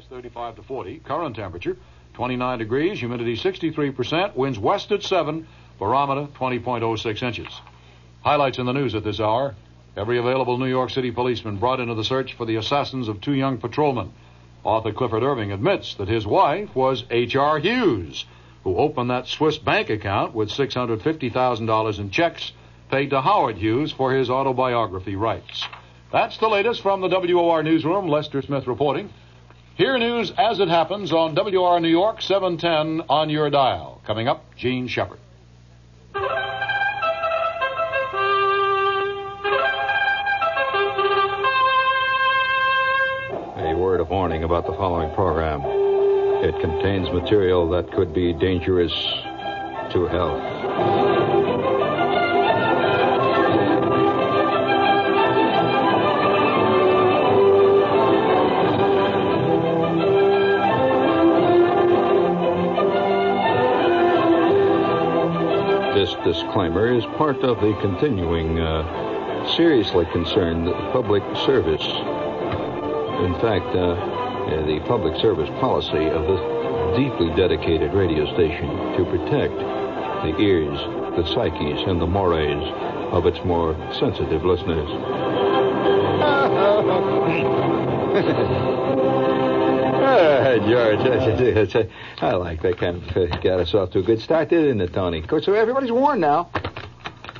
High's 35 to 40. Current temperature 29 degrees, humidity 63%, winds west at 7, barometer 20.06 inches. Highlights in the news at this hour. Every available New York City policeman brought into the search for the assassins of two young patrolmen. Author Clifford Irving admits that his wife was H.R. Hughes, who opened that Swiss bank account with $650,000 in checks paid to Howard Hughes for his autobiography rights. That's the latest from the WOR newsroom. Lester Smith reporting. Hear news as it happens on WOR New York 710 on your dial. Coming up, Jean Shepherd. A word of warning about the following program. It contains material that could be dangerous to health. Disclaimer is part of the continuing, uh, seriously concerned public service in fact, uh, the public service policy of this deeply dedicated radio station to protect the ears, the psyches, and the mores of its more sensitive listeners. George, I like that kind of uh, got us off to a good start, didn't it, Tony? Of course, so everybody's warned now.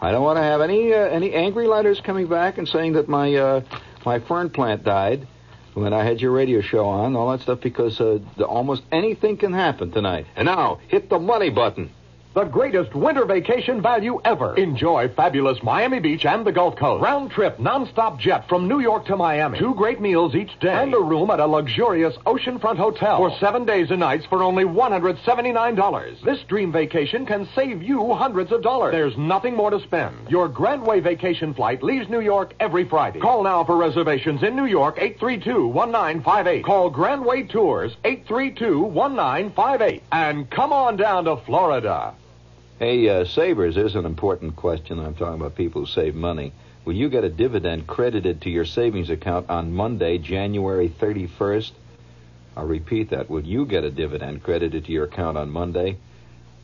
I don't want to have any uh, any angry letters coming back and saying that my uh, my fern plant died when I had your radio show on, all that stuff, because uh, the, almost anything can happen tonight. And now, hit the money button. The greatest winter vacation value ever. Enjoy fabulous Miami Beach and the Gulf Coast. Round trip, non-stop jet from New York to Miami. Two great meals each day. And a room at a luxurious oceanfront hotel. For seven days and nights for only $179. This dream vacation can save you hundreds of dollars. There's nothing more to spend. Your Grandway vacation flight leaves New York every Friday. Call now for reservations in New York, 832-1958. Call Grandway Tours, 832-1958. And come on down to Florida. Hey, uh, savers is an important question. I'm talking about people who save money. Will you get a dividend credited to your savings account on Monday, January 31st? I'll repeat that. Will you get a dividend credited to your account on Monday?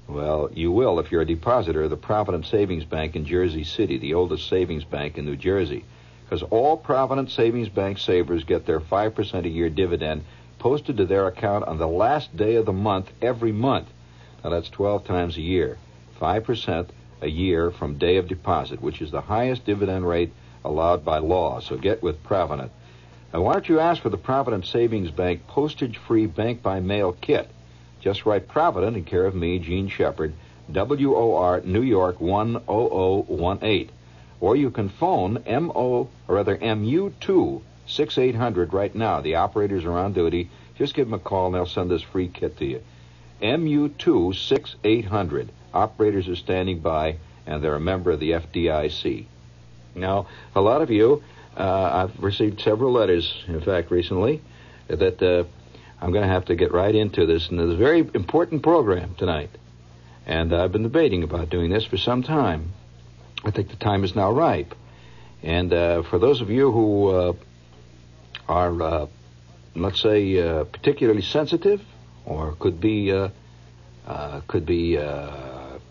Well, you will if you're a depositor of the Provident Savings Bank in Jersey City, the oldest savings bank in New Jersey. Because all Provident Savings Bank savers get their 5% a year dividend posted to their account on the last day of the month every month. Now, that's 12 times a year. 5% a year from day of deposit, which is the highest dividend rate allowed by law. So get with Provident. Now, why don't you ask for the Provident Savings Bank postage free bank by mail kit? Just write Provident in care of me, Jean Shepherd, WOR New York 10018. Or you can phone MO, or rather MU2 6800 right now. The operators are on duty. Just give them a call and they'll send this free kit to you. MU2 6800. Operators are standing by, and they're a member of the FDIC. Now, a lot of you, uh, I've received several letters, in fact, recently, that uh, I'm going to have to get right into this. And it's a very important program tonight. And I've been debating about doing this for some time. I think the time is now ripe. And uh, for those of you who uh, are, uh, let's say, uh, particularly sensitive, or could be, could be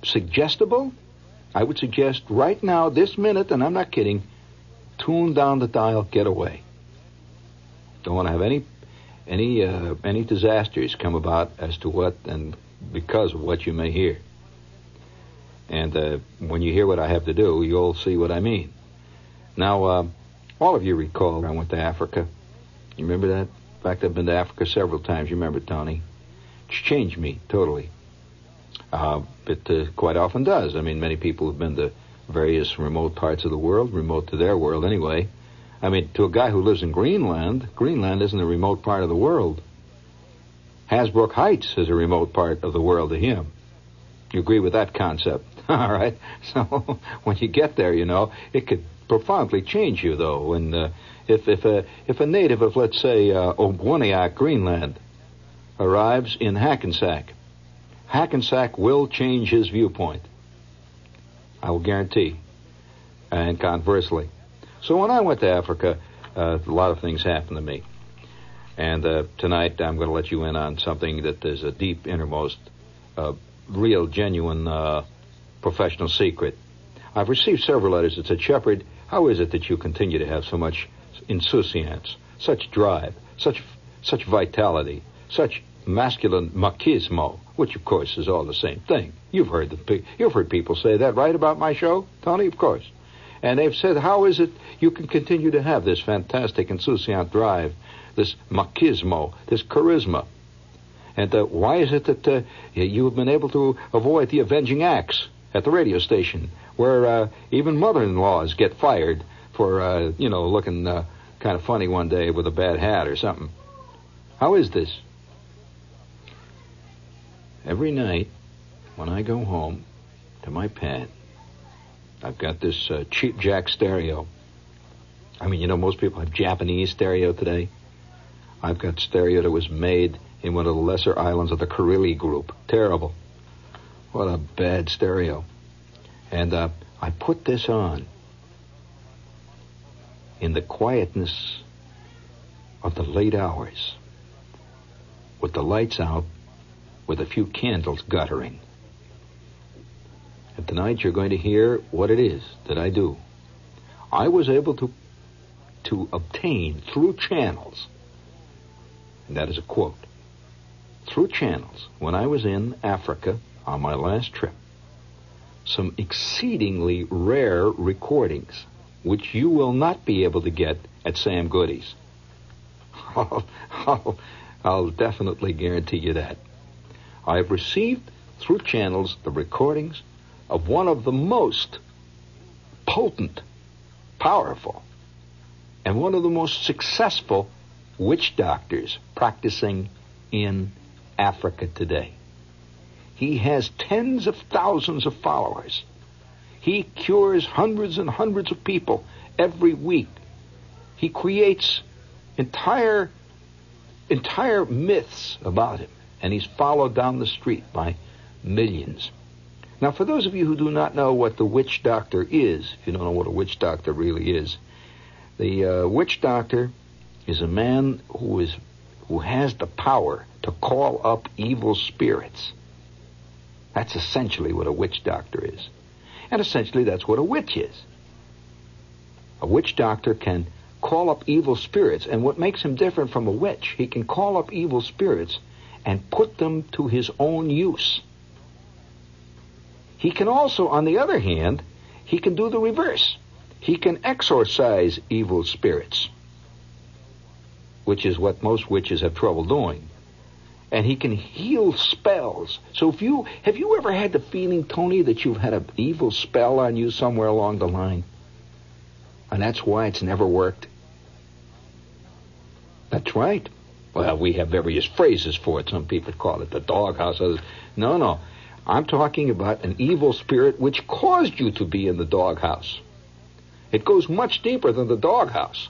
suggestible, I would suggest right now, this minute, and I'm not kidding, tune down the dial, get away. Don't want to have any any uh, any disasters come about as to what and because of what you may hear. And uh, when you hear what I have to do, you'll see what I mean. Now, uh, all of you recall I went to Africa. You remember that? In fact, I've been to Africa several times. You remember, Tony? It's changed me totally. Uh, it uh, quite often does. I mean, many people have been to various remote parts of the world, remote to their world anyway. I mean, to a guy who lives in Greenland, Greenland isn't a remote part of the world. Hasbrouck Heights is a remote part of the world to him. You agree with that concept? All right. So when you get there, you know, it could profoundly change you, though. And uh, if if a if a native of let's say uh, Ogboniak, Greenland, arrives in Hackensack, Hackensack will change his viewpoint. I will guarantee. And conversely. So when I went to Africa, uh, a lot of things happened to me. And uh, tonight I'm going to let you in on something that is a deep, innermost, uh, real, genuine uh, professional secret. I've received several letters that said, Shepherd, how is it that you continue to have so much insouciance, such drive, such such vitality, such masculine machismo, which of course is all the same thing. You've heard the you've heard people say that, right, about my show, Tony? Of course. And they've said, how is it you can continue to have this fantastic insouciant drive, this machismo, this charisma? And uh, why is it that uh, you have been able to avoid the avenging acts at the radio station, where uh, even mother-in-laws get fired for, uh, you know, looking uh, kind of funny one day with a bad hat or something? How is this? Every night, when I go home to my pad, I've got this uh, cheap jack stereo. I mean, you know, most people have Japanese stereo today. I've got stereo that was made in one of the lesser islands of the Kurile group. Terrible. What a bad stereo. And uh, I put this on in the quietness of the late hours with the lights out with a few candles guttering. And tonight you're going to hear what it is that I do. I was able to to obtain through channels, and that is a quote, through channels when I was in Africa on my last trip, some exceedingly rare recordings which you will not be able to get at Sam Goody's. I'll, I'll, I'll definitely guarantee you that. I've received through channels the recordings of one of the most potent, powerful, and one of the most successful witch doctors practicing in Africa today. He has tens of thousands of followers. He cures hundreds and hundreds of people every week. He creates entire entire myths about him, and he's followed down the street by millions. Now, for those of you who do not know what the witch doctor is, if you don't know what a witch doctor really is, the uh, witch doctor is a man who is who has the power to call up evil spirits. That's essentially what a witch doctor is. And essentially that's what a witch is. A witch doctor can call up evil spirits, and what makes him different from a witch, he can call up evil spirits and put them to his own use. He can also, on the other hand, he can do the reverse. He can exorcise evil spirits, which is what most witches have trouble doing. And he can heal spells. So if you have you ever had the feeling, Tony, that you've had an evil spell on you somewhere along the line? And that's why it's never worked? That's right. Well, we have various phrases for it. Some people call it the doghouse. Others, no, no. I'm talking about an evil spirit which caused you to be in the doghouse. It goes much deeper than the doghouse.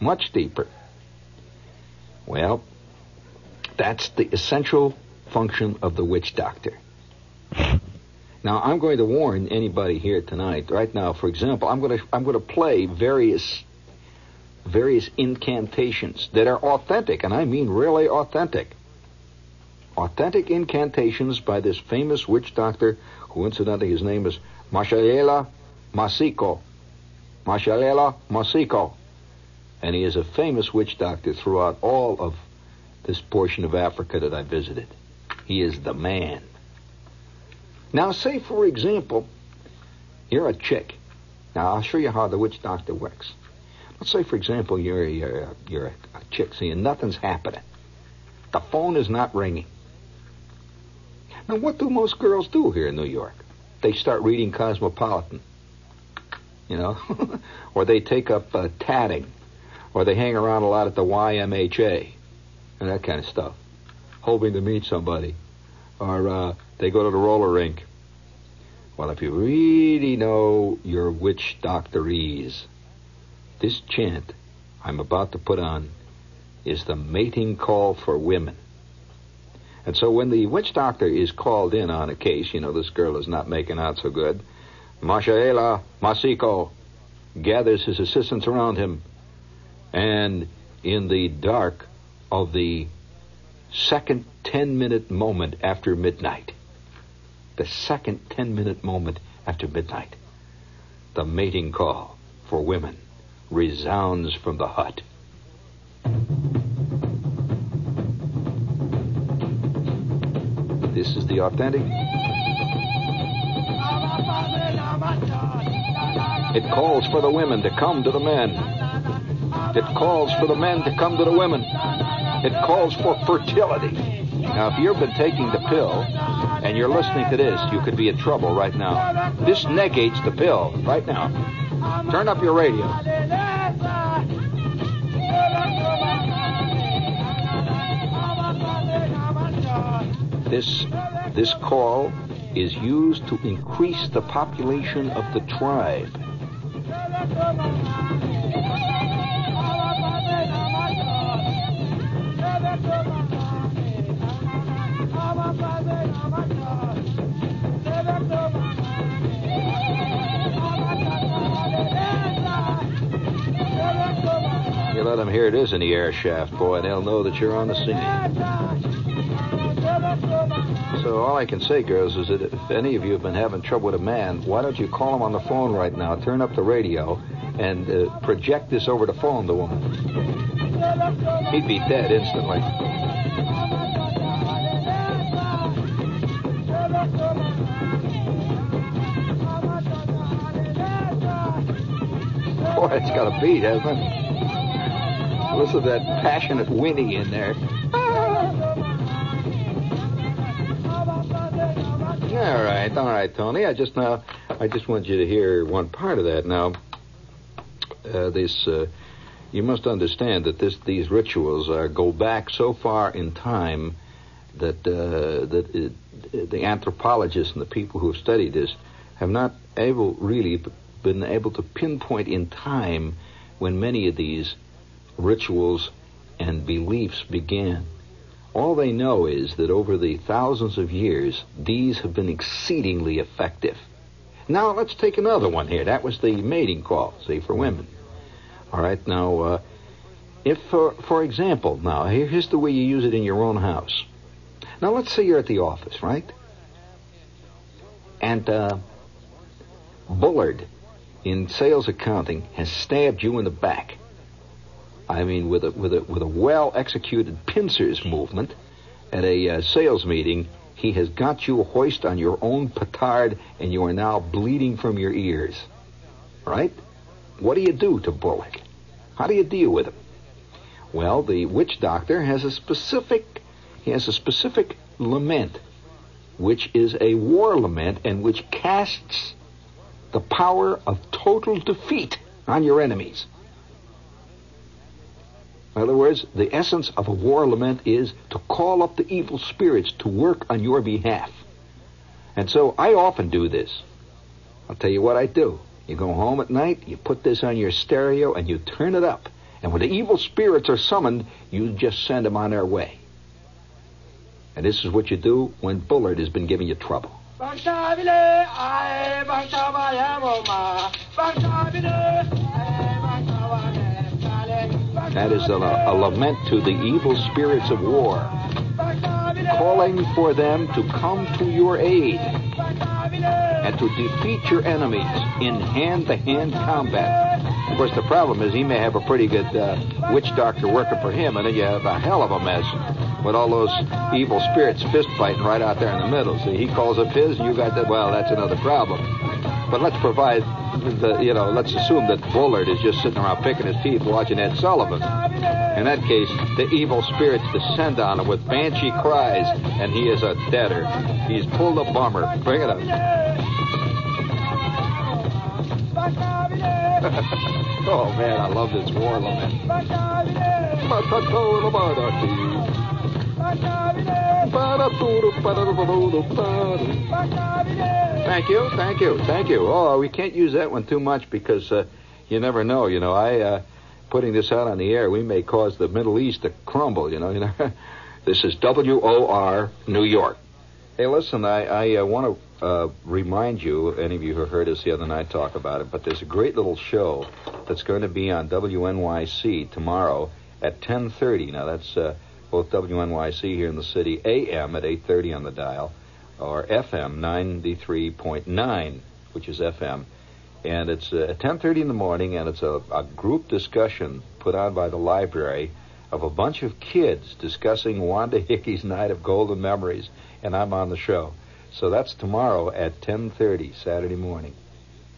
Much deeper. Well, that's the essential function of the witch doctor. Now, I'm going to warn anybody here tonight. Right now, for example, I'm going to I'm going to play various various incantations that are authentic, and I mean really authentic authentic incantations by this famous witch doctor, who incidentally his name is Mashalela Masiko. Mashalela Masiko. And he is a famous witch doctor throughout all of this portion of Africa that I visited. He is the man. Now, say, for example, you're a chick. Now, I'll show you how the witch doctor works. Let's say, for example, you're, you're, you're a chick seeing nothing's happening. The phone is not ringing. Now, what do most girls do here in New York? They start reading Cosmopolitan, you know, or they take up uh, tatting, or they hang around a lot at the YMHA, and that kind of stuff. hoping to meet somebody. Or uh, they go to the roller rink. Well, if you really know your witch doctorese, this chant I'm about to put on is the mating call for women. And so when the witch doctor is called in on a case, you know, this girl is not making out so good, Mashaela Masiko gathers his assistants around him, and in the dark of the second 10 minute moment after midnight, the second 10 minute moment after midnight, the mating call for women resounds from the hut. This is the authentic. It calls for the women to come to the men. It calls for the men to come to the women. It calls for fertility. Now, if you've been taking the pill and you're listening to this, you could be in trouble right now. This negates the pill right now. Turn up your radio. This, this call is used to increase the population of the tribe. You let them hear it is in the air shaft, boy, and they'll know that you're on the scene. So all I can say, girls, is that if any of you have been having trouble with a man, why don't you call him on the phone right now, turn up the radio, and uh, project this over the phone, the woman. He'd be dead instantly. Boy, it's got a beat, hasn't it? Listen to that passionate whinny in there. All right, all right, Tony. I just now, I just want you to hear one part of that. Now, uh, this, uh, you must understand that this, these rituals uh, go back so far in time that uh, that it, the anthropologists and the people who have studied this have not able really been able to pinpoint in time when many of these rituals and beliefs began. All they know is that over the thousands of years, these have been exceedingly effective. Now, let's take another one here. That was the mating call, see, for women. All right, now, uh, if, for, for example, now, here's the way you use it in your own house. Now, let's say you're at the office, right? And uh, Bullard in sales accounting has stabbed you in the back. I mean, with a with a with a well executed pincers movement at a uh, sales meeting, he has got you hoist on your own petard, and you are now bleeding from your ears. Right? What do you do to Bullock? How do you deal with him? Well, the witch doctor has a specific he has a specific lament, which is a war lament and which casts the power of total defeat on your enemies. In other words, the essence of a war lament is to call up the evil spirits to work on your behalf. And so I often do this. I'll tell you what I do. You go home at night, you put this on your stereo, and you turn it up. And when the evil spirits are summoned, you just send them on their way. And this is what you do when Bullard has been giving you trouble. That is a, a lament to the evil spirits of war, calling for them to come to your aid and to defeat your enemies in hand-to-hand combat. Of course, the problem is he may have a pretty good uh, witch doctor working for him, and then you have a hell of a mess with all those evil spirits fist fighting right out there in the middle. See, he calls up his, and you got that. Well, that's another problem. But let's provide the, you know, let's assume that Bullard is just sitting around picking his teeth watching Ed Sullivan. In that case, the evil spirits descend on him with banshee cries, and he is a deader. He's pulled a bummer. Bring it up. oh man, I love this war lament. Thank you, thank you, thank you. Oh, we can't use that one too much because uh, you never know. You know, I uh, putting this out on the air, we may cause the Middle East to crumble. You know, you know. this is W O R New York. Hey, listen, I, I uh, want to uh, remind you, any of you who heard us the other night talk about it, but there's a great little show that's going to be on WNYC tomorrow at 10:30. Now that's uh, both WNYC here in the city, AM at 8:30 on the dial, or FM 93.9, which is FM, and it's uh, at 10:30 in the morning, and it's a, a group discussion put on by the library of a bunch of kids discussing Wanda Hickey's Night of Golden Memories, and I'm on the show. So that's tomorrow at 10:30 Saturday morning.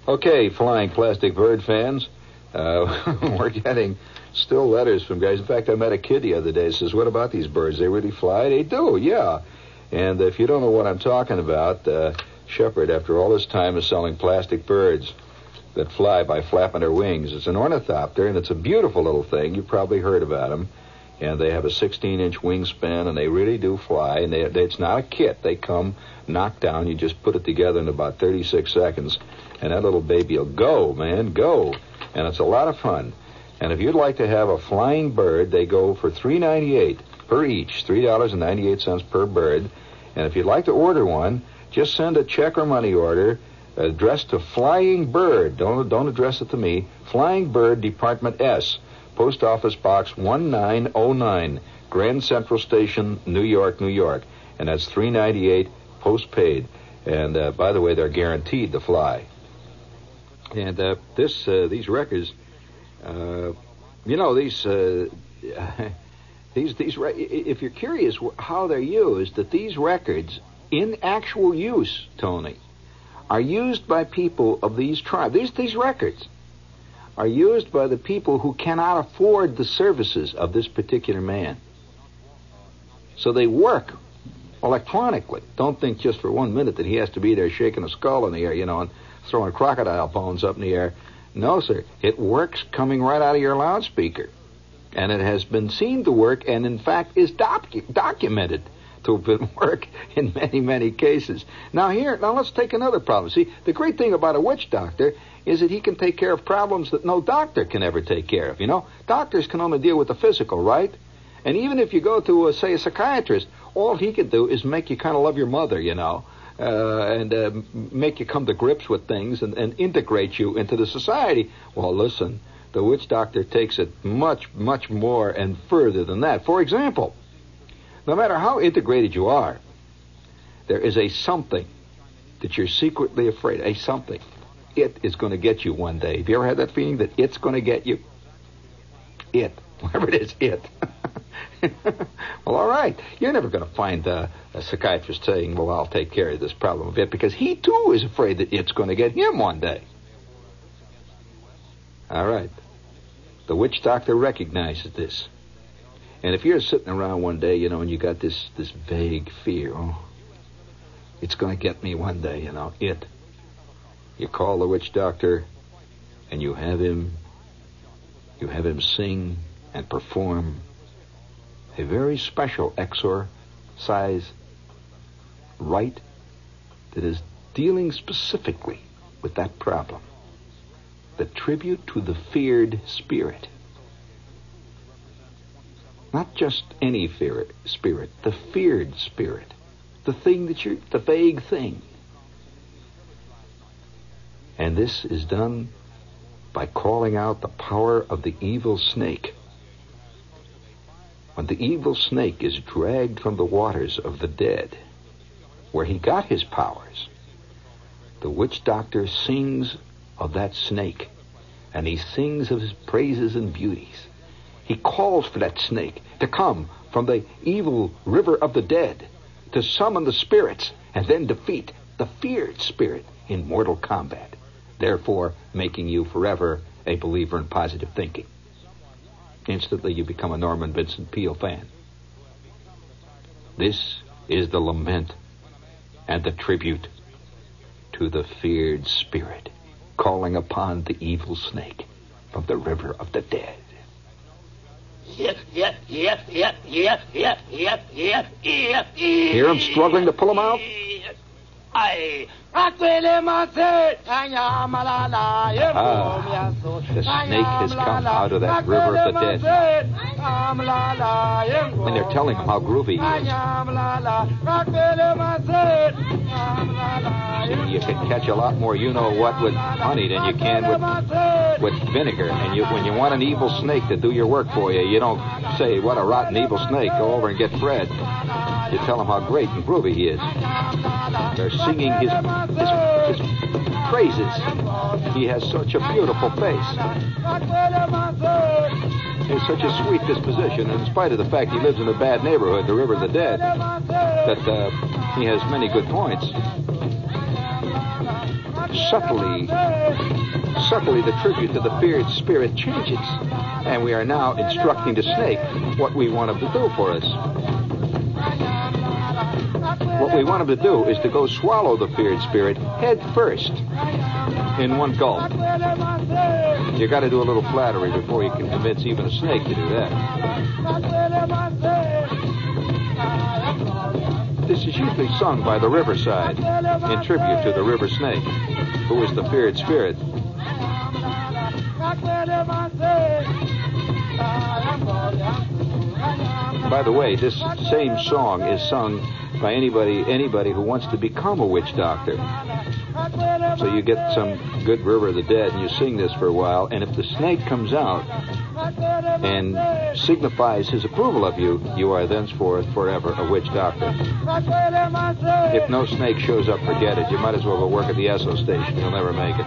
Okay, flying plastic bird fans, uh, we're getting still letters from guys. In fact, I met a kid the other day. Says, "What about these birds? They really fly? They do, yeah." And if you don't know what I'm talking about, uh, Shepherd, after all this time, is selling plastic birds that fly by flapping their wings. It's an ornithopter, and it's a beautiful little thing. You've probably heard about them. And they have a 16-inch wingspan, and they really do fly. And they, they, it's not a kit. They come knocked down. You just put it together in about 36 seconds, and that little baby will go, man, go. And it's a lot of fun. And if you'd like to have a flying bird, they go for $3.98 per each, $3.98 per bird. And if you'd like to order one, just send a check or money order addressed to Flying Bird. Don't, don't address it to me. Flying Bird, Department S, Post Office Box 1909, Grand Central Station, New York, New York. And that's 398 postpaid. And uh, by the way, they're guaranteed to fly. And uh, this, uh, these records uh, you know these uh, these these if you're curious how they're used, that these records in actual use, Tony, are used by people of these tribes. These these records are used by the people who cannot afford the services of this particular man. So they work electronically. Don't think just for one minute that he has to be there shaking a skull in the air, you know, and throwing crocodile bones up in the air no, sir. It works coming right out of your loudspeaker. And it has been seen to work and, in fact, is docu- documented to have been work in many, many cases. Now, here, now let's take another problem. See, the great thing about a witch doctor is that he can take care of problems that no doctor can ever take care of. You know, doctors can only deal with the physical, right? And even if you go to, a, say, a psychiatrist, all he can do is make you kind of love your mother, you know uh, and uh, make you come to grips with things and, and integrate you into the society. Well, listen, the witch doctor takes it much, much more and further than that. For example, no matter how integrated you are, there is a something that you're secretly afraid. A something. It is going to get you one day. Have you ever had that feeling that it's going to get you? It. Whatever it is, it. well, all right. You're never going to find a psychiatrist saying, well, I'll take care of this problem of it, because he, too, is afraid that it's going to get him one day. All right. The witch doctor recognizes this. And if you're sitting around one day, you know, and you got this, this vague fear, oh, it's going to get me one day, you know, it. You call the witch doctor, and you have him, you have him sing and perform a very special exorcise rite that is dealing specifically with that problem. The tribute to the feared spirit. Not just any fear, spirit, the feared spirit. The thing that you're, the vague thing. And this is done by calling out the power of the evil snake when the evil snake is dragged from the waters of the dead, where he got his powers, the witch doctor sings of that snake, and he sings of his praises and beauties. He calls for that snake to come from the evil river of the dead, to summon the spirits, and then defeat the feared spirit in mortal combat, therefore making you forever a believer in positive thinking instantly you become a Norman Vincent Peale fan. This is the lament and the tribute to the feared spirit calling upon the evil snake from the river of the dead. Hear him struggling to pull him out? Ah, the snake has come out of that river of the dead. And they're telling him how groovy he is. See, you can catch a lot more you know what with honey than you can with with vinegar. And you, when you want an evil snake to do your work for you, you don't say, what a rotten evil snake, go over and get Fred. You tell him how great and groovy he is. They're singing his, his, his praises. He has such a beautiful face. He has such a sweet disposition, in spite of the fact he lives in a bad neighborhood, the River of the Dead, that uh, he has many good points. Subtly, subtly, the tribute to the feared spirit changes, and we are now instructing the snake what we want him to do for us. What we want him to do is to go swallow the feared spirit head first in one gulp. You got to do a little flattery before you can convince even a snake to do that. This is usually sung by the riverside in tribute to the river snake, who is the feared spirit. By the way, this same song is sung by anybody anybody who wants to become a witch doctor. So you get some good River of the Dead and you sing this for a while, and if the snake comes out and signifies his approval of you, you are thenceforth forever a witch doctor. If no snake shows up, forget it. You might as well go work at the Esso station. You'll never make it.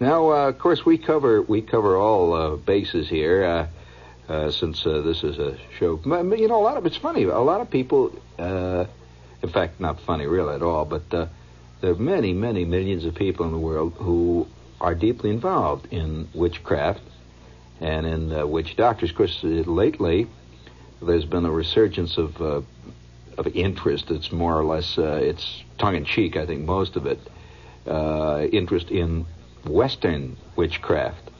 now, uh, of course, we cover we cover all uh, bases here. Uh, uh, since uh, this is a show, you know, a lot of it's funny. A lot of people, uh, in fact, not funny really at all, but there are many, many millions of people in the world who are deeply involved in witchcraft and in witch doctors. Of course, lately there's been a resurgence of of interest. It's more or less it's tongue in cheek. I think most of it interest in Western witchcraft,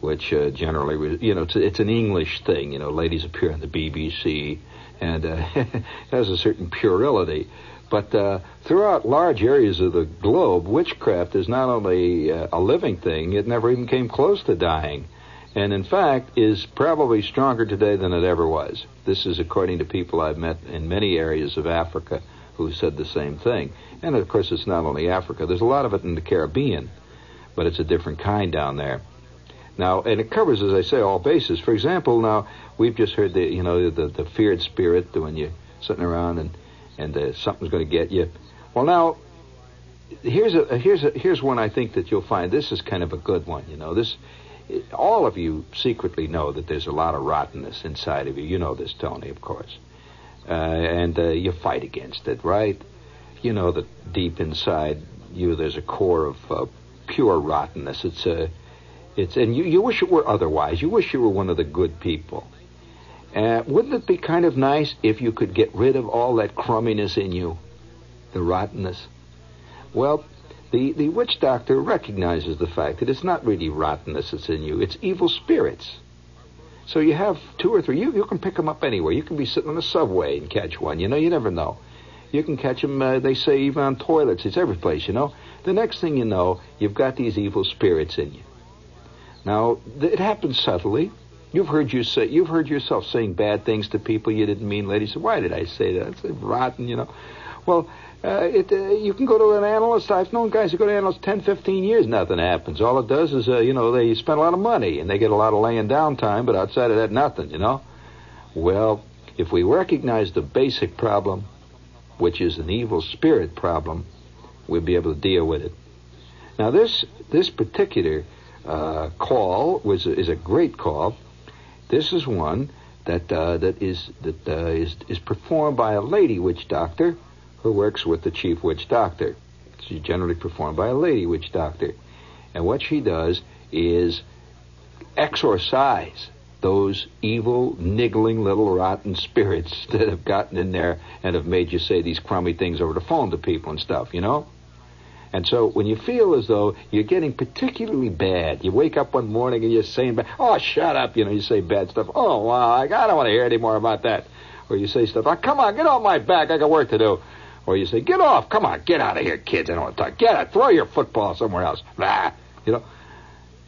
which uh, generally you know it's, it's an English thing. You know, ladies appear on the BBC, and uh, has a certain puerility. But uh, throughout large areas of the globe, witchcraft is not only uh, a living thing; it never even came close to dying and in fact is probably stronger today than it ever was. This is according to people I've met in many areas of Africa who said the same thing. And of course, it's not only Africa. There's a lot of it in the Caribbean, but it's a different kind down there. Now, and it covers, as I say, all bases. For example, now we've just heard the you know the the feared spirit when you're sitting around and and uh, something's going to get you. Well, now here's a here's a here's one I think that you'll find. This is kind of a good one. You know, this all of you secretly know that there's a lot of rottenness inside of you. You know this, Tony, of course, uh, and uh, you fight against it, right? You know that deep inside you, there's a core of uh, pure rottenness. It's a it's and you, you wish it were otherwise. You wish you were one of the good people. Uh, wouldn't it be kind of nice if you could get rid of all that crumminess in you, the rottenness? Well, the, the witch doctor recognizes the fact that it's not really rottenness that's in you, it's evil spirits. So you have two or three. You, you can pick them up anywhere. You can be sitting on a subway and catch one. You know, you never know. You can catch them, uh, they say, even on toilets. It's every place, you know. The next thing you know, you've got these evil spirits in you. Now, th- it happens subtly. You've heard you say, you've heard yourself saying bad things to people you didn't mean. Ladies, why did I say that? It's rotten, you know. Well, uh, it, uh, you can go to an analyst. I've known guys who go to analysts 10, 15 years, nothing happens. All it does is, uh, you know, they spend a lot of money and they get a lot of laying down time, but outside of that, nothing, you know. Well, if we recognize the basic problem, which is an evil spirit problem, we'll be able to deal with it. Now, this this particular uh, call was is a great call. This is one that uh, that is that uh, is is performed by a lady witch doctor who works with the chief witch doctor. She's generally performed by a lady witch doctor, and what she does is exorcise those evil, niggling little rotten spirits that have gotten in there and have made you say these crummy things over the phone to people and stuff, you know? And so when you feel as though you're getting particularly bad, you wake up one morning and you're saying, oh, shut up, you know, you say bad stuff. Oh, wow, I don't want to hear any more about that. Or you say stuff, oh, come on, get off my back, I got work to do. Or you say, get off, come on, get out of here, kids, I don't want to talk. Get out, throw your football somewhere else. Blah. You know,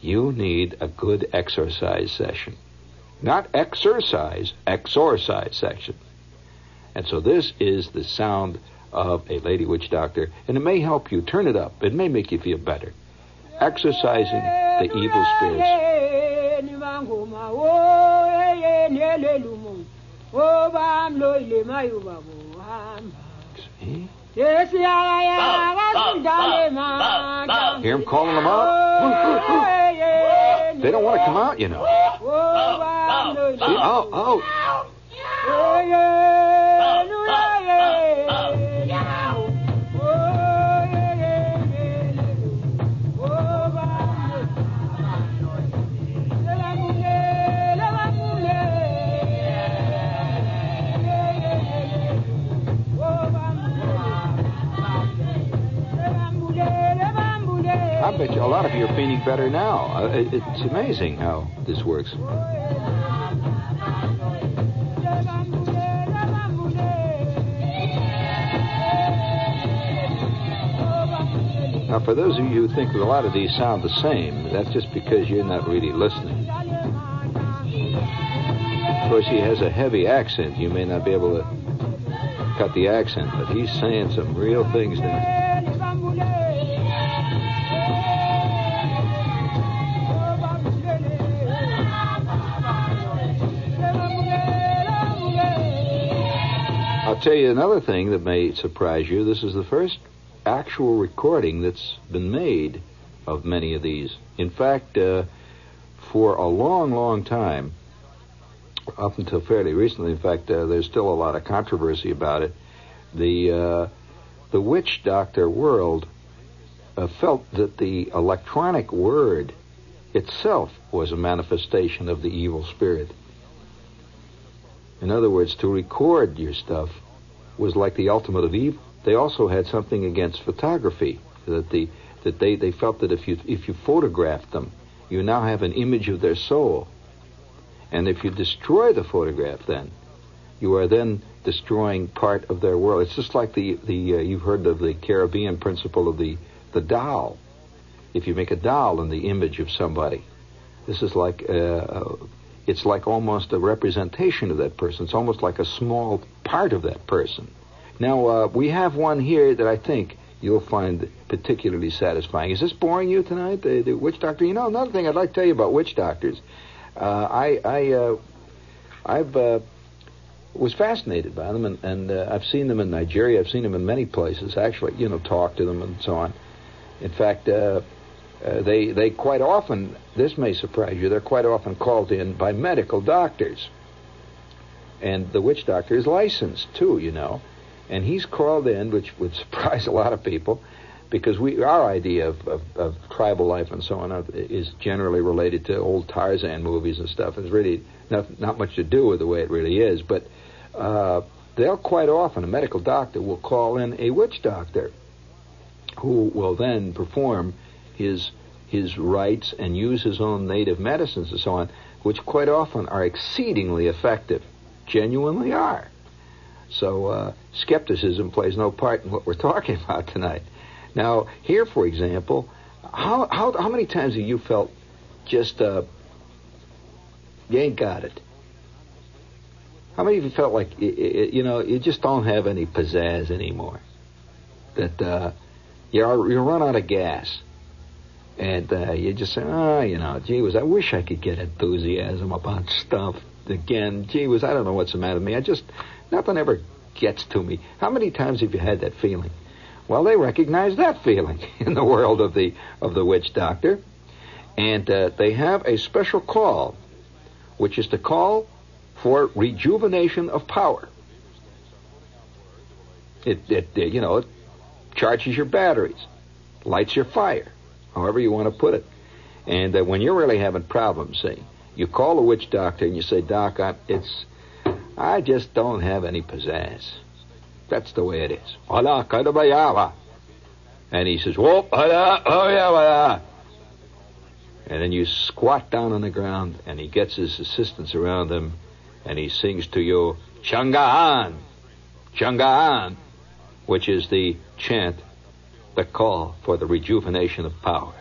you need a good exercise session. Not exercise, exorcise section. And so this is the sound of a lady witch doctor, and it may help you turn it up. It may make you feel better. Exercising the evil spirits. See? Hear him calling them out? they don't want to come out, you know. See? Oh, oh. I bet you a lot of you are feeling better now. Uh, it, it's amazing how this works. Now, for those of you who think that a lot of these sound the same, that's just because you're not really listening. Of course, he has a heavy accent. You may not be able to cut the accent, but he's saying some real things now. I'll tell you another thing that may surprise you. This is the first actual recording that's been made of many of these. In fact, uh, for a long, long time, up until fairly recently, in fact, uh, there's still a lot of controversy about it. The uh, the witch doctor world uh, felt that the electronic word itself was a manifestation of the evil spirit. In other words, to record your stuff was like the ultimate of evil. They also had something against photography that the that they, they felt that if you if you photographed them, you now have an image of their soul. And if you destroy the photograph, then you are then destroying part of their world. It's just like the the uh, you've heard of the Caribbean principle of the the doll. If you make a doll in the image of somebody, this is like uh, uh, it's like almost a representation of that person. It's almost like a small part of that person. Now, uh, we have one here that I think you'll find particularly satisfying. Is this boring you tonight, the, the witch doctor? You know, another thing I'd like to tell you about witch doctors. Uh, I, I, uh, I've uh, was fascinated by them, and, and uh, I've seen them in Nigeria. I've seen them in many places. Actually, you know, talk to them and so on. In fact, uh, uh, they they quite often. This may surprise you. They're quite often called in by medical doctors, and the witch doctor is licensed too. You know and he's called in, which would surprise a lot of people, because we our idea of, of, of tribal life and so on is generally related to old Tarzan movies and stuff. It's really not not much to do with the way it really is, but uh, they'll quite often a medical doctor will call in a witch doctor, who will then perform his his rites and use his own native medicines and so on, which quite often are exceedingly effective, genuinely are. So uh, skepticism plays no part in what we're talking about tonight. Now, here, for example, how how how many times have you felt just uh, you ain't got it? How many of you felt like you know you just don't have any pizzazz anymore? That uh, you're you run out of gas, and uh, you just say, oh, you know, gee whiz, I wish I could get enthusiasm about stuff again. Gee whiz, I don't know what's the matter with me. I just Nothing ever gets to me. How many times have you had that feeling? Well, they recognize that feeling in the world of the of the witch doctor, And uh, they have a special call, which is the call for rejuvenation of power. It, it, it, you know, it charges your batteries, lights your fire, however you want to put it. And uh, when you're really having problems, say, you call a witch doctor and you say, Doc, I, it's, I just don't have any pizzazz. That's the way it is. And he says, Whoa, oh yeah, and then you squat down on the ground, and he gets his assistants around him, and he sings to you, Changaan, Changaan, which is the chant, the call for the rejuvenation of power.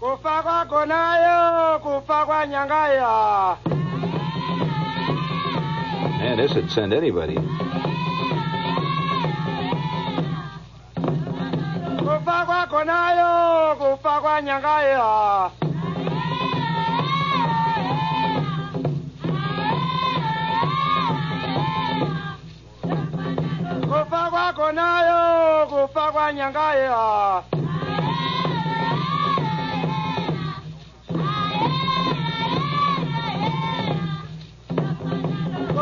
Kufa konayo kufa nyangaya. Man, this would send anybody. kufa konayo kufa nyangaya. Kufa konayo kufa nyangaya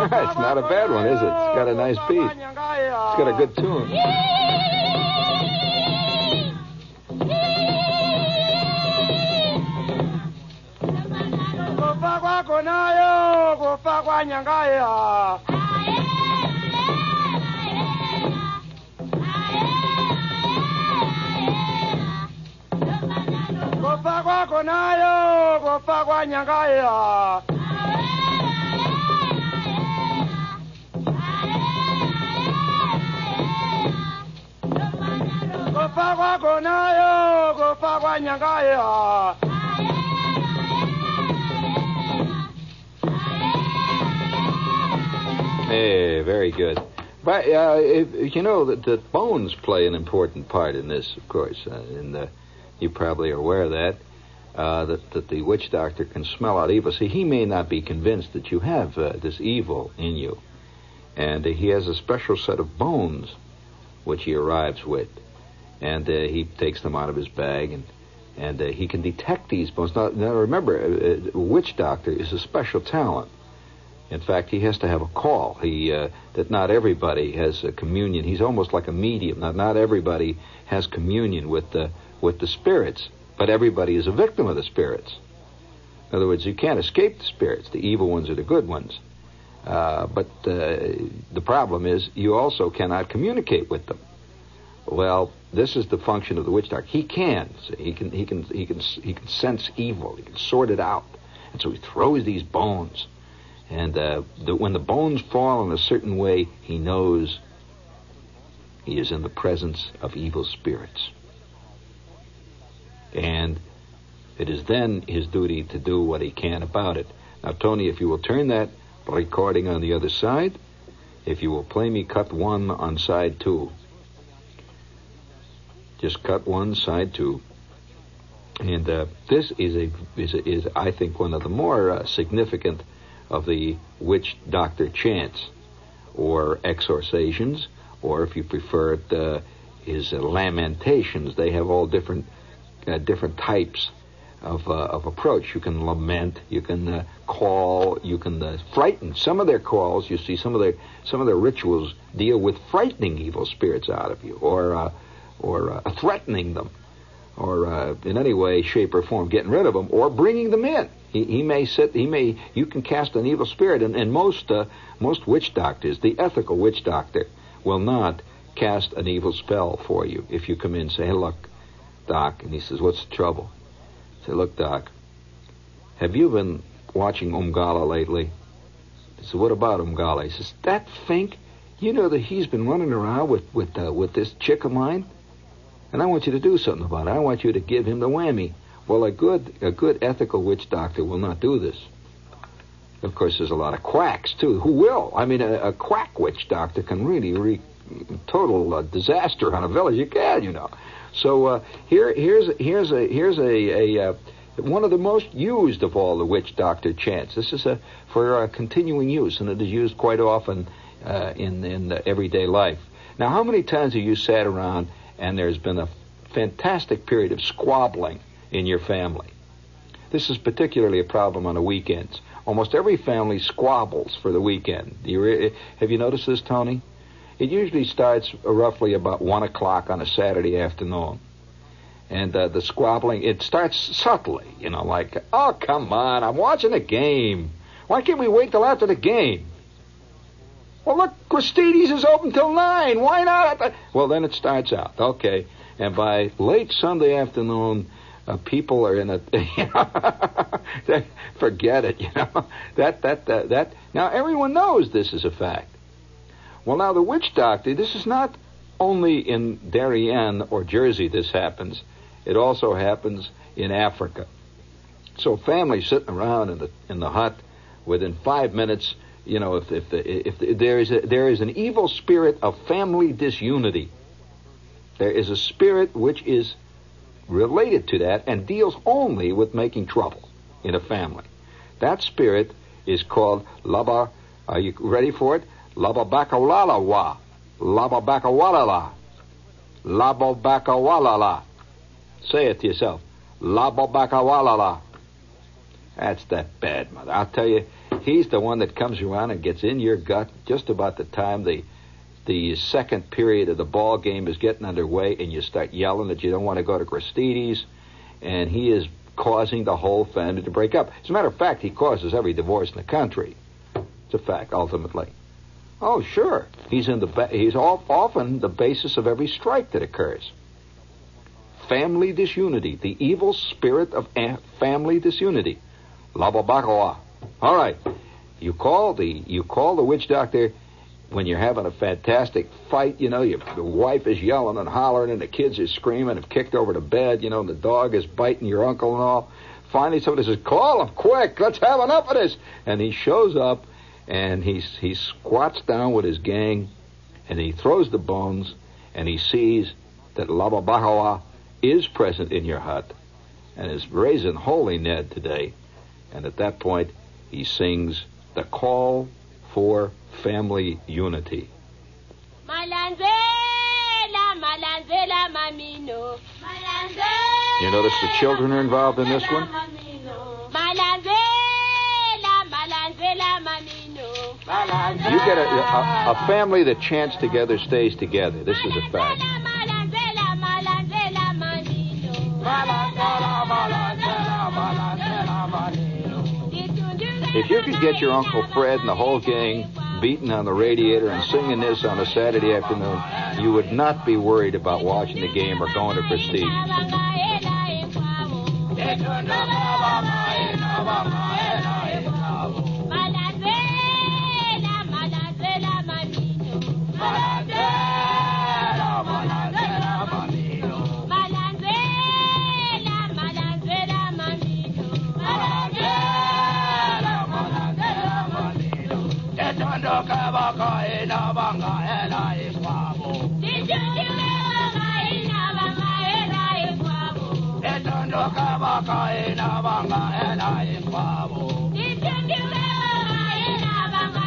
it's not a bad one, is it? It's got a nice beat. It's got a good tune. kufa kwako nayo kufa kwa nyangaya Hey, very good. But uh, if, you know that the bones play an important part in this, of course, uh, and you probably are aware of that. Uh, that that the witch doctor can smell out evil. See, he may not be convinced that you have uh, this evil in you, and he has a special set of bones which he arrives with, and uh, he takes them out of his bag and. And uh, he can detect these bones. Now, now remember, uh, a witch doctor is a special talent. In fact, he has to have a call. He uh, that not everybody has a communion. He's almost like a medium. Not not everybody has communion with the with the spirits, but everybody is a victim of the spirits. In other words, you can't escape the spirits. The evil ones are the good ones. Uh, but uh, the problem is you also cannot communicate with them. Well, this is the function of the witch doctor. He can. He can. He can. He can. He can sense evil. He can sort it out. And so he throws these bones and uh, the, when the bones fall in a certain way, he knows he is in the presence of evil spirits. And it is then his duty to do what he can about it. Now, Tony, if you will turn that recording on the other side, if you will play me cut one on side two. Just cut one, side two. And uh, this is a, is a, is I think one of the more uh, significant of the witch doctor chants, or exorcations, or if you prefer it, uh, is uh, lamentations. They have all different uh, different types of uh, of approach. You can lament, you can call, you can frighten. Some of their calls, you see, some of their some of their rituals deal with frightening evil spirits out of you, or or threatening them, or in any way, shape, or form getting rid of them, or bringing them in. He, he may sit. He may. You can cast an evil spirit, and, and most uh, most witch doctors, the ethical witch doctor, will not cast an evil spell for you. If you come in and say, "Hey, look, doc," and he says, "What's the trouble?" Say, "Look, doc, have you been watching Umgala lately?" I "What about Umgala?" He says, "That Fink, you know that he's been running around with with uh, with this chick of mine, and I want you to do something about it. I want you to give him the whammy." Well, a good a good ethical witch doctor will not do this. Of course, there's a lot of quacks too who will. I mean, a, a quack witch doctor can really wreak total uh, disaster on a village. You can, you know. So uh, here here's here's a here's a, a uh, one of the most used of all the witch doctor chants. This is a for continuing use, and it is used quite often uh, in in everyday life. Now, how many times have you sat around and there's been a fantastic period of squabbling in your family. This is particularly a problem on the weekends. Almost every family squabbles for the weekend. You re- have you noticed this, Tony? It usually starts roughly about one o'clock on a Saturday afternoon, and uh, the squabbling it starts subtly. You know, like, oh come on, I'm watching a game. Why can't we wait till after the game? Well, look, Christides is open till nine. Why not? Well, then it starts out. Okay, and by late Sunday afternoon, uh, people are in a forget it you know that, that that that now everyone knows this is a fact well now the witch doctor this is not only in Darien or Jersey this happens it also happens in Africa so families sitting around in the in the hut within 5 minutes you know if if, the, if the, there is a, there is an evil spirit of family disunity there is a spirit which is related to that and deals only with making trouble in a family. That spirit is called Laba. Are you ready for it? Lababakawalawa. Lababakawalala. Lababakawalala. Say it to yourself. Lababakawalala. That's that bad mother. I'll tell you, he's the one that comes around and gets in your gut just about the time the the second period of the ball game is getting underway and you start yelling that you don't want to go to Christides, and he is causing the whole family to break up. As a matter of fact, he causes every divorce in the country. It's a fact, ultimately. Oh, sure. He's in the ba- he's often the basis of every strike that occurs. Family disunity, the evil spirit of family disunity. La Lababakawa. All right. You call the you call the witch doctor when you're having a fantastic fight, you know, your, the wife is yelling and hollering and the kids are screaming and have kicked over to bed, you know, and the dog is biting your uncle and all. Finally, somebody says, "Call him quick! Let's have enough of this!" And he shows up, and he he squats down with his gang, and he throws the bones, and he sees that Lababahawa is present in your hut, and is raising holy Ned today. And at that point, he sings the call for family unity. You notice the children are involved in this one? You get a, a, a family that chants together stays together. This is a fact. If you could get your Uncle Fred and the whole gang beating on the radiator and singing this on a Saturday afternoon, you would not be worried about watching the game or going to Prestige.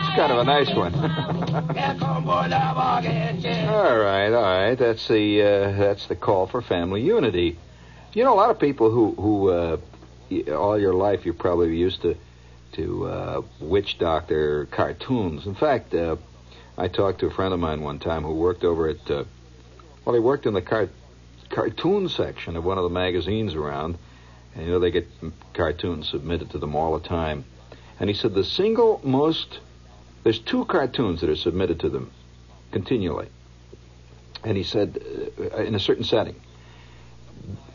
It's kind of a nice one. all right, all right. That's the uh, that's the call for family unity. You know, a lot of people who who uh, all your life you're probably used to to uh, witch doctor cartoons. In fact, uh, I talked to a friend of mine one time who worked over at uh, well, he worked in the car- cartoon section of one of the magazines around. And, you know, they get cartoons submitted to them all the time. And he said the single most there's two cartoons that are submitted to them continually. And he said, uh, in a certain setting.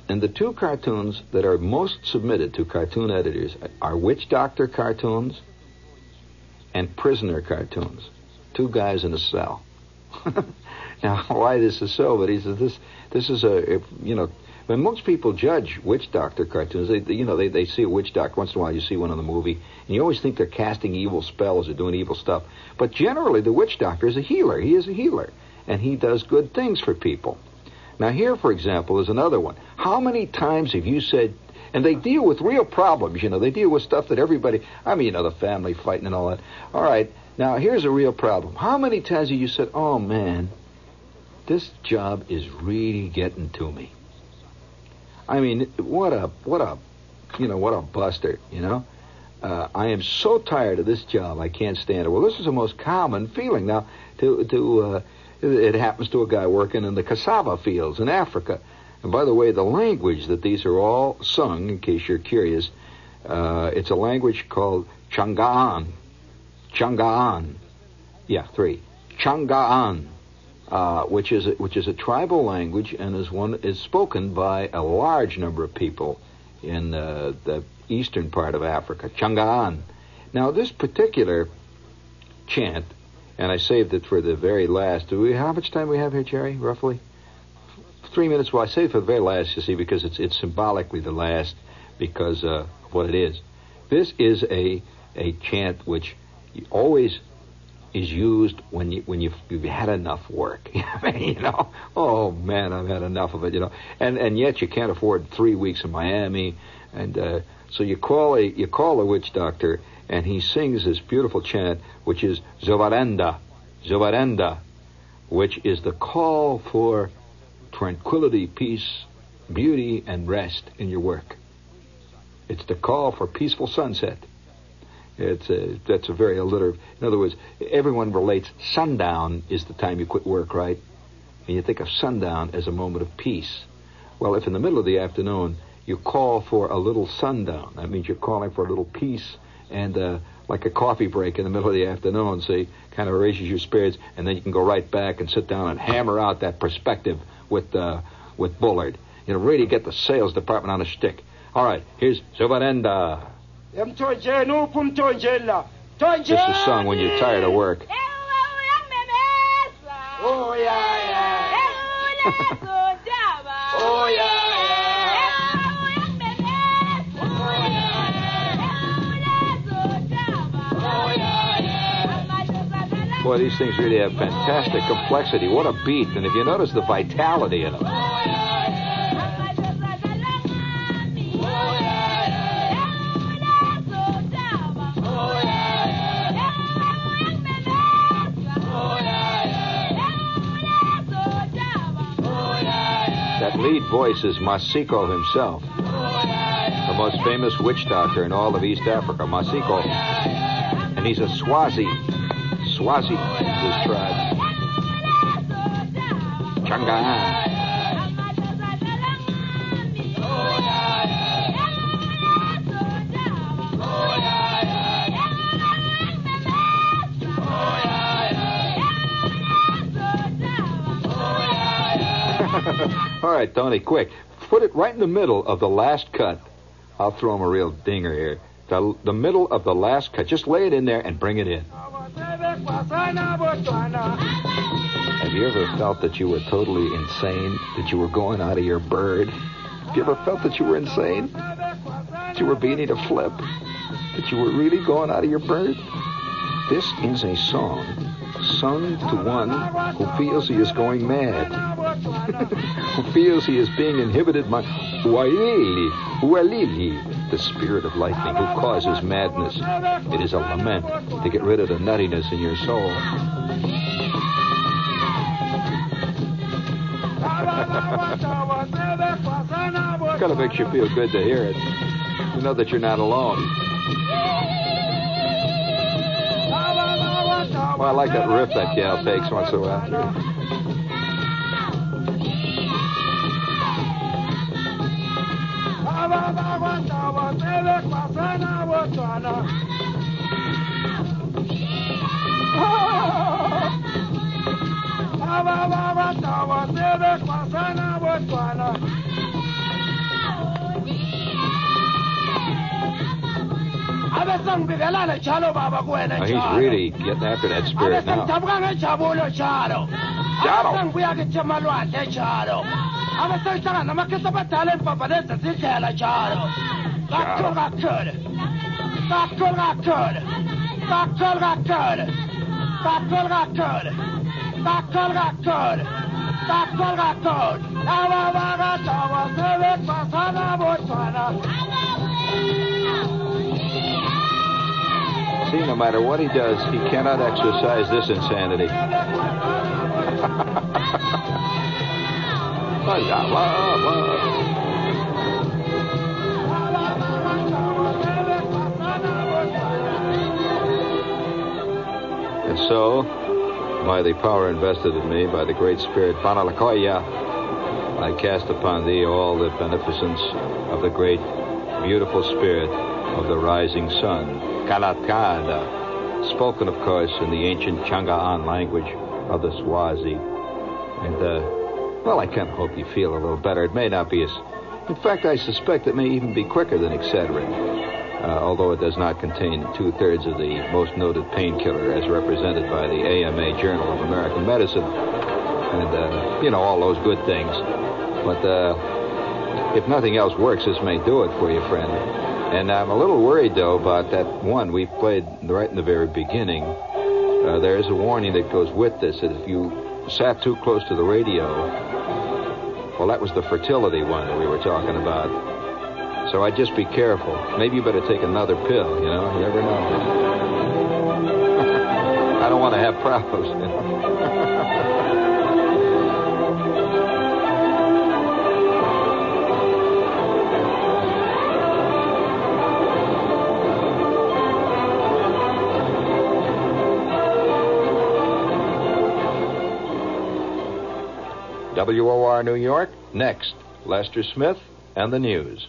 And the two cartoons that are most submitted to cartoon editors are Witch Doctor cartoons and prisoner cartoons. Two guys in a cell. now, why this is so, but he says this this is a, you know, when most people judge witch doctor cartoons, they, you know, they, they see a witch doctor once in a while. You see one in the movie, and you always think they're casting evil spells or doing evil stuff. But generally, the witch doctor is a healer. He is a healer, and he does good things for people. Now, here, for example, is another one. How many times have you said? And they deal with real problems. You know, they deal with stuff that everybody. I mean, you know, the family fighting and all that. All right. Now, here's a real problem. How many times have you said, "Oh man, this job is really getting to me"? I mean, what a what a you know, what a buster, you know. Uh, I am so tired of this job, I can't stand it. Well, this is the most common feeling. Now, to, to, uh, it happens to a guy working in the cassava fields in Africa. And by the way, the language that these are all sung, in case you're curious, uh, it's a language called Changaan. Changaan. Yeah, three. Changaan, uh, which is a, which is a tribal language and is one is spoken by a large number of people in uh, the eastern part of Africa. Changaan. Now, this particular chant, and I saved it for the very last. Do we? How much time we have here, Jerry? Roughly three minutes. Well, I saved for the very last. You see, because it's it's symbolically the last because uh, of what it is. This is a a chant which always is used when you when you've, you've had enough work. you know, oh man, I've had enough of it. You know, and and yet you can't afford three weeks in Miami, and uh, so you call a you call a witch doctor, and he sings this beautiful chant, which is Zovarenda, Zovarenda, which is the call for tranquility, peace, beauty, and rest in your work. It's the call for peaceful sunset. It's a, that's a very alliterative. In other words, everyone relates sundown is the time you quit work, right? And you think of sundown as a moment of peace. Well, if in the middle of the afternoon you call for a little sundown, that means you're calling for a little peace and uh, like a coffee break in the middle of the afternoon, see, kind of raises your spirits, and then you can go right back and sit down and hammer out that perspective with uh, with Bullard. You know, really get the sales department on a stick. All right, here's Zubarenda. This is sung when you're tired of work. Oh, yeah, yeah. oh, yeah. Boy, these things really have fantastic complexity. What a beat. And if you notice the vitality in them. Lead voice is Masiko himself, the most famous witch doctor in all of East Africa, Masiko. And he's a Swazi. Swazi, this tribe. Changaan. All right, Tony, quick. Put it right in the middle of the last cut. I'll throw him a real dinger here. The, the middle of the last cut. Just lay it in there and bring it in. Have you ever felt that you were totally insane? That you were going out of your bird? Have you ever felt that you were insane? That you were beginning to flip? That you were really going out of your bird? This is a song sung to one who feels he is going mad, who feels he is being inhibited by Wailili, Wailili, the spirit of lightning who causes madness. It is a lament to get rid of the nuttiness in your soul. kind of makes you feel good to hear it. You know that you're not alone. Well, I like that riff that gal takes once in a while. Bwana wa Bwana. Baba baba tawa sebe kwa sana wa Bwana. He's really getting after that spirit now. I'm See, no matter what he does, he cannot exercise this insanity. Oh yeah, la, la. So, by the power invested in me by the great spirit Banalakoya, I cast upon thee all the beneficence of the great, beautiful spirit of the rising sun, Kalatkada, spoken, of course, in the ancient Changa'an language of the Swazi. And, uh, well, I of hope you feel a little better. It may not be as. In fact, I suspect it may even be quicker than Excedrin, uh, although it does not contain two thirds of the most noted painkiller as represented by the AMA Journal of American Medicine. And, uh, you know, all those good things. But uh, if nothing else works, this may do it for you, friend. And I'm a little worried, though, about that one we played right in the very beginning. Uh, there is a warning that goes with this that if you sat too close to the radio, well, that was the fertility one that we were talking about. So I'd just be careful. Maybe you better take another pill, you know? You never know. I don't want to have problems. You know? WOR New York. Next, Lester Smith and the news.